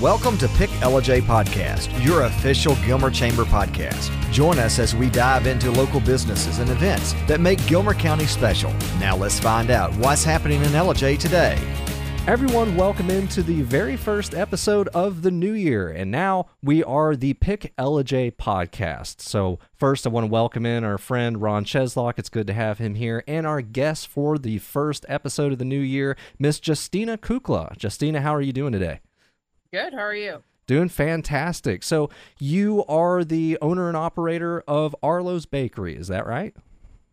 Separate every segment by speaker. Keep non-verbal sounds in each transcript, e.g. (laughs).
Speaker 1: Welcome to Pick Ellijay Podcast, your official Gilmer Chamber podcast. Join us as we dive into local businesses and events that make Gilmer County special. Now let's find out what's happening in Ellijay today.
Speaker 2: Everyone, welcome into the very first episode of the new year. And now we are the Pick Ellijay podcast. So, first, I want to welcome in our friend Ron Cheslock. It's good to have him here. And our guest for the first episode of the new year, Miss Justina Kukla. Justina, how are you doing today?
Speaker 3: Good. How are you?
Speaker 2: Doing fantastic. So, you are the owner and operator of Arlowe's Bakery, is that right?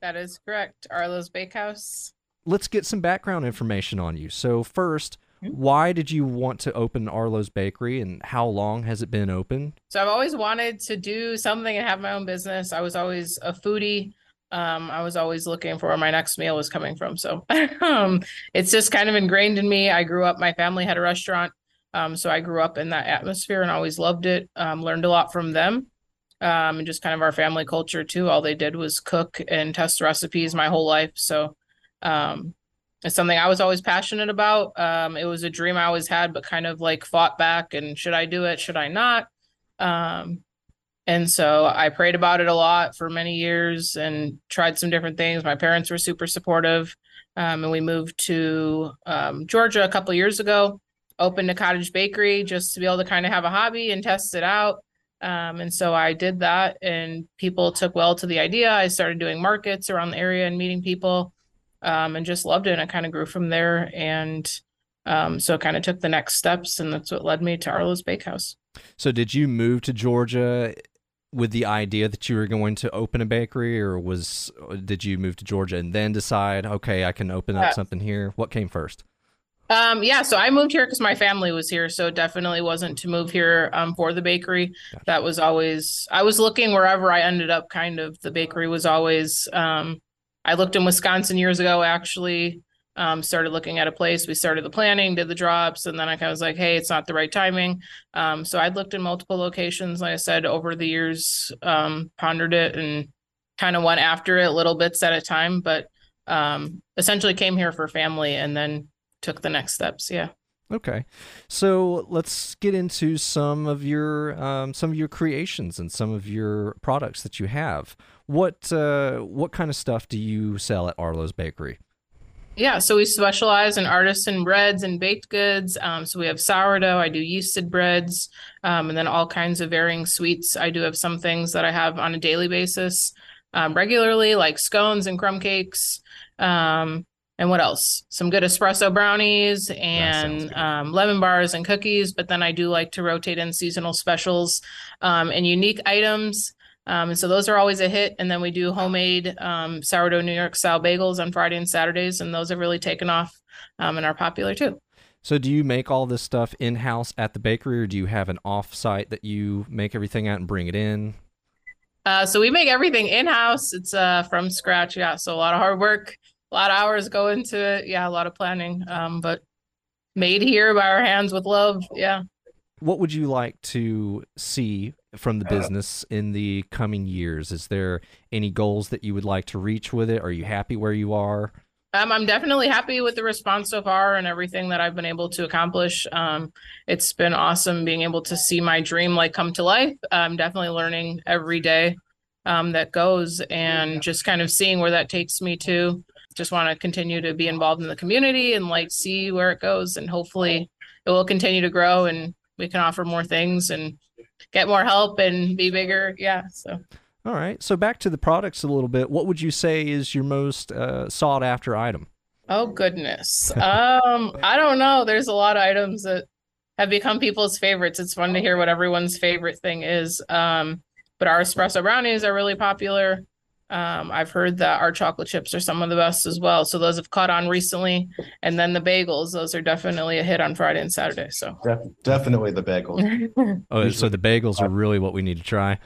Speaker 3: That is correct. Arlowe's Bakehouse
Speaker 2: let's get some background information on you. So, first, why did you want to open Arlowe's Bakery and how long has it been open?
Speaker 3: So, I've always wanted to do something and have my own business. I was always a foodie. Um, I was always looking for where my next meal was coming from. So, (laughs) um, it's just kind of ingrained in me. I grew up, my family had a restaurant. Um, so, I grew up in that atmosphere and always loved it. Um, learned a lot from them. Um, and just kind of our family culture too. All they did was cook and test recipes my whole life. So, um, it's something I was always passionate about. Um, it was a dream I always had, but kind of like fought back and should I do it? Should I not? Um, and so I prayed about it a lot for many years and tried some different things. My parents were super supportive. And we moved to Georgia a couple years ago, opened a cottage bakery just to be able to kind of have a hobby and test it out. Um, and so I did that, and people took well to the idea. I started doing markets around the area and meeting people um, and just loved it. And I kind of grew from there. And um, so kind of took the next steps, and that's what led me to Arlowe's Bakehouse.
Speaker 2: So, did you move to Georgia with the idea that you were going to open a bakery, or was did you move to Georgia and then decide, okay, I can open up yeah. something here? What came first?
Speaker 3: Um, yeah, so I moved here because my family was here, so definitely wasn't to move here um, for the bakery. Gotcha. That was always I was looking wherever I ended up. Kind of the bakery was always um, I looked in Wisconsin years ago, actually. Um, started looking at a place. We started the planning, did the drops, and then I kind of was like, hey, it's not the right timing. Um, so I'd looked in multiple locations, like I said, over the years, um, pondered it and kind of went after it little bits at a time, but um, essentially came here for family and then took the next steps. Yeah.
Speaker 2: Okay, so let's get into some of your um, some of your creations and some of your products that you have. What uh, what kind of stuff do you sell at Arlowe's Bakery?
Speaker 3: Yeah, so we specialize in artisan breads and baked goods. Um, so we have sourdough. I do yeasted breads, um, and then all kinds of varying sweets. I do have some things that I have on a daily basis, um, regularly, like scones and crumb cakes. Um, and what else? Some good espresso brownies and um, lemon bars and cookies. But then I do like to rotate in seasonal specials um, and unique items. Um, and so those are always a hit. And then we do homemade um, sourdough New York style bagels on Friday and Saturdays, and those have really taken off um, and are popular too.
Speaker 2: So, do you make all this stuff in house at the bakery, or do you have an off site that you make everything at and bring it in?
Speaker 3: Uh, so we make everything in house. It's uh, from scratch. Yeah, so a lot of hard work a lot of hours go into it. Yeah, a lot of planning. Um, but made here by our hands with love. Yeah.
Speaker 2: What would you like to see from the business in the coming years? Is there any goals that you would like to reach with it? Are you happy where you are?
Speaker 3: Um, I'm definitely happy with the response so far and everything that I've been able to accomplish. Um, it's been awesome being able to see my dream like come to life. I'm definitely learning every day um, that goes and just kind of seeing where that takes me to just want to continue to be involved in the community and like see where it goes and hopefully it will continue to grow and we can offer more things and get more help and be bigger yeah so.
Speaker 2: All right so back to the products a little bit. What would you say is your most uh, sought after item?
Speaker 3: Oh goodness. Um i don't know. There's a lot of items that have become people's favorites. It's fun to hear what everyone's favorite thing is. Um but our espresso brownies are really popular um, I've heard that our chocolate chips are some of the best as well. So those have caught on recently. And then the bagels, those are definitely a hit on Friday and Saturday. So
Speaker 4: Def- definitely the bagels. (laughs)
Speaker 2: oh, so the bagels are really what we need to try.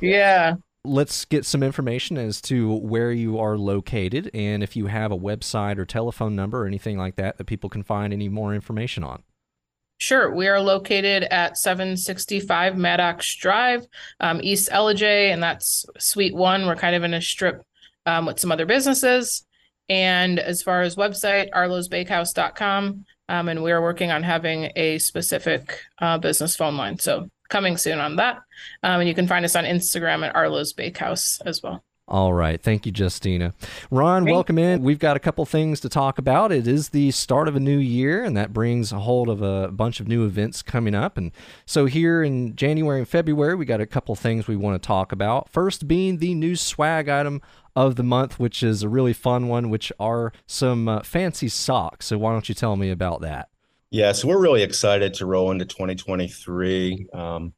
Speaker 3: Yeah.
Speaker 2: Let's get some information as to where you are located and if you have a website or telephone number or anything like that that people can find any more information on.
Speaker 3: Sure. We are located at 765 Maddox Drive, um, East Ellijay, and that's Suite One. We're kind of in a strip um, with some other businesses. And as far as website, arlosbakehouse.com. Um, and we're working on having a specific uh, business phone line. So coming soon on that. Um, and you can find us on Instagram at Arlowe's Bakehouse as well.
Speaker 2: All right. Thank you, Justina. Ron, Great. welcome in. We've got a couple things to talk about. It is the start of a new year, and that brings a hold of a bunch of new events coming up. And so, here in January and February, we got a couple things we want to talk about. First, being the new swag item of the month, which is a really fun one, which are some uh, fancy socks. So, why don't you tell me about that?
Speaker 4: Yeah, so we're really excited to roll into 2023. Um,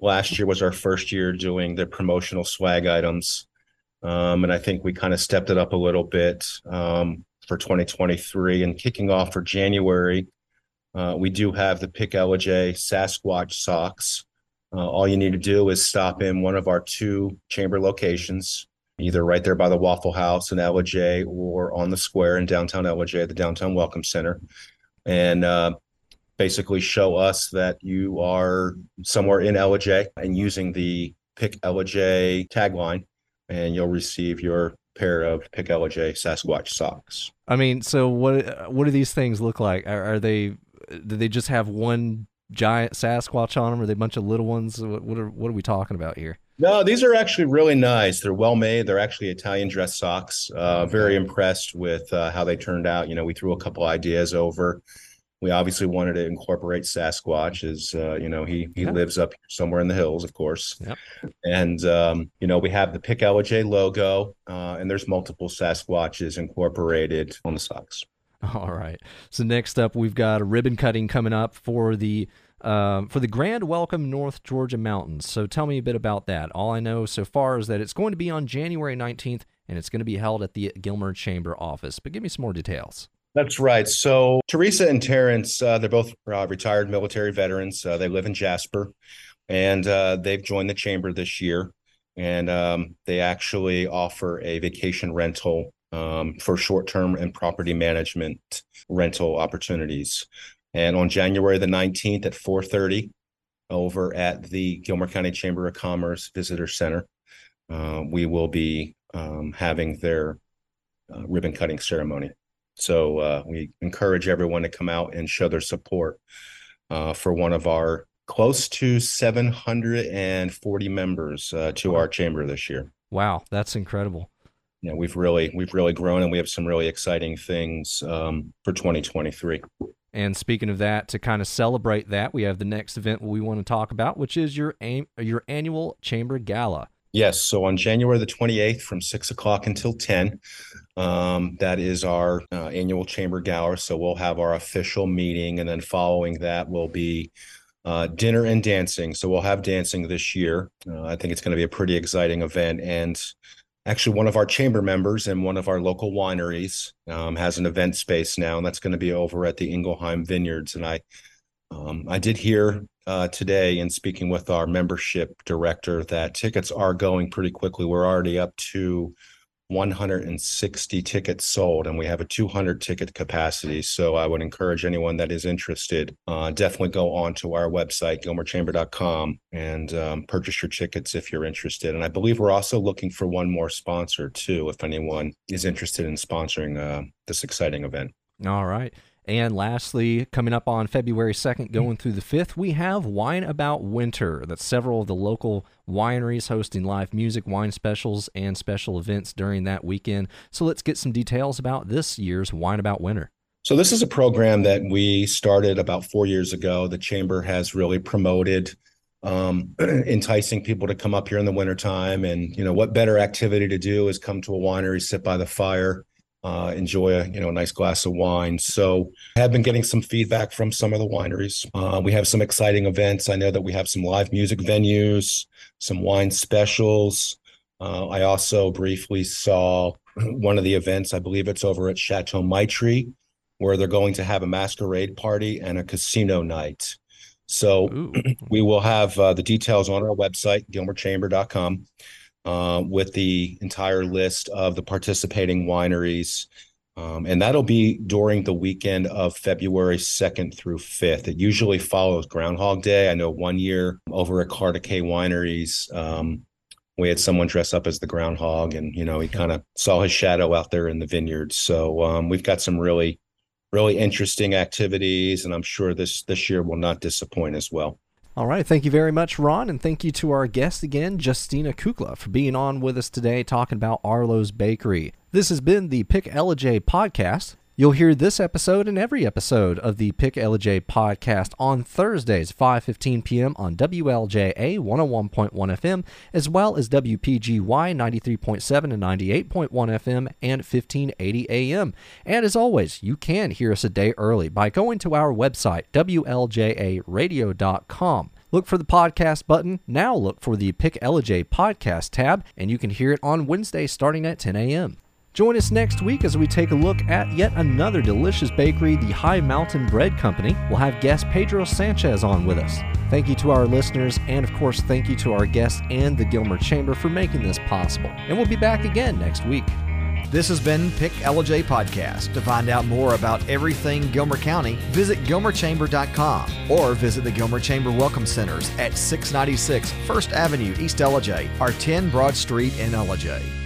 Speaker 4: last year was our first year doing the promotional swag items. Um, and I think we kind of stepped it up a little bit um, for 2023 and kicking off for January. Uh, we do have the Pick Ellijay Sasquatch socks. Uh, all you need to do is stop in one of our two chamber locations, either right there by the Waffle House in Ellijay or on the square in downtown Ellijay at the Downtown Welcome Center, and uh, basically show us that you are somewhere in Ellijay and using the Pick Ellijay tagline and you'll receive your pair of Pick Ellijay Sasquatch socks.
Speaker 2: I mean, so what what do these things look like? Are, are, they do they just have one giant Sasquatch on them? Or are they a bunch of little ones? What what are, what are we talking about here?
Speaker 4: No, these are actually really nice. They're well made. They're actually Italian dress socks. Uh, very impressed with uh, how they turned out. You know, we threw a couple ideas over we obviously wanted to incorporate Sasquatch as uh, you know he he lives up somewhere in the hills, of course.
Speaker 2: Yep.
Speaker 4: And um, you know we have the Pick Ellijay logo, uh, and there's multiple Sasquatches incorporated on the socks. (laughs)
Speaker 2: All right. So next up, we've got a ribbon cutting coming up for the uh, for the Grand Welcome North Georgia Mountains. So tell me a bit about that. All I know so far is that it's going to be on January 19th, and it's going to be held at the Gilmer Chamber office. But give me some more details.
Speaker 4: That's right. So Teresa and Terrence, uh, they're both uh, retired military veterans. Uh, they live in Jasper, and uh, they've joined the chamber this year. And um, they actually offer a vacation rental um, for short-term and property management rental opportunities. And on January the 19th at 4:30, over at the Gilmer County Chamber of Commerce Visitor Center, uh, we will be um, having their uh, ribbon cutting ceremony. So uh, we encourage everyone to come out and show their support uh, for one of our close to 740 members uh, to our chamber this year.
Speaker 2: Wow, that's incredible.
Speaker 4: Yeah, we've really we've really grown, and we have some really exciting things um, for 2023.
Speaker 2: And speaking of that, to kind of celebrate that, we have the next event we want to talk about, which is your aim, your annual chamber gala.
Speaker 4: Yes. So on January the 28th from six o'clock until 10, um, that is our uh, annual chamber gala. So we'll have our official meeting. And then following that will be uh, dinner and dancing. So we'll have dancing this year. Uh, I think it's going to be a pretty exciting event. And actually, one of our chamber members and one of our local wineries um, has an event space now, and that's going to be over at the Ingelheim Vineyards. And I, um, I did hear uh, today in speaking with our membership director that tickets are going pretty quickly. We're already up to 160 tickets sold, and we have a 200 ticket capacity. So I would encourage anyone that is interested, uh, definitely go on to our website, gilmerchamber.com, and um, purchase your tickets if you're interested. And I believe we're also looking for one more sponsor too, if anyone is interested in sponsoring uh, this exciting event.
Speaker 2: All right. And lastly, coming up on February 2nd, going through the 5th, we have Wine About Winter. That's several of the local wineries hosting live music, wine specials, and special events during that weekend. So let's get some details about this year's Wine About Winter.
Speaker 4: So, this is a program that we started about four years ago. The Chamber has really promoted um, (clears throat) enticing people to come up here in the wintertime. And, you know, what better activity to do is come to a winery, sit by the fire uh, enjoy a you know a nice glass of wine. So I have been getting some feedback from some of the wineries. Uh, we have some exciting events. I know that we have some live music venues, some wine specials. Uh, I also briefly saw one of the events. I believe it's over at Chateau Meichtry, where they're going to have a masquerade party and a casino night. So (clears throat) we will have uh, the details on our website, gilmerchamber.com uh, with the entire list of the participating wineries. Um, and that'll be during the weekend of February 2nd through 5th. It usually follows Groundhog Day. I know one year over at Cartecay Wineries, um, we had someone dress up as the groundhog and, you know, he kind of saw his shadow out there in the vineyards. So um, we've got some really, really interesting activities, and I'm sure this this year will not disappoint as well.
Speaker 2: All right. Thank you very much, Ron. And thank you to our guest again, Justina Kukla, for being on with us today talking about Arlowe's Bakery. This has been the Pick Ellijay podcast. You'll hear this episode and every episode of the Pick Ellijay podcast on Thursdays, 5:15 p.m. on WLJA 101.1 FM, as well as WPGY 93.7 and 98.1 FM and 1580 AM. And as always, you can hear us a day early by going to our website WLJAradio.com. Look for the podcast button. Now look for the Pick Ellijay podcast tab, and you can hear it on Wednesday starting at 10 a.m. Join us next week as we take a look at yet another delicious bakery, the High Mountain Bread Company. We'll have guest Pedro Sanchez on with us. Thank you to our listeners, and of course, thank you to our guests and the Gilmer Chamber for making this possible. And we'll be back again next week.
Speaker 1: This has been Pick Ellijay Podcast. To find out more about everything Gilmer County, visit gilmerchamber.com or visit the Gilmer Chamber Welcome Centers at 696 First Avenue, East Ellijay, or 10 Broad Street in Ellijay.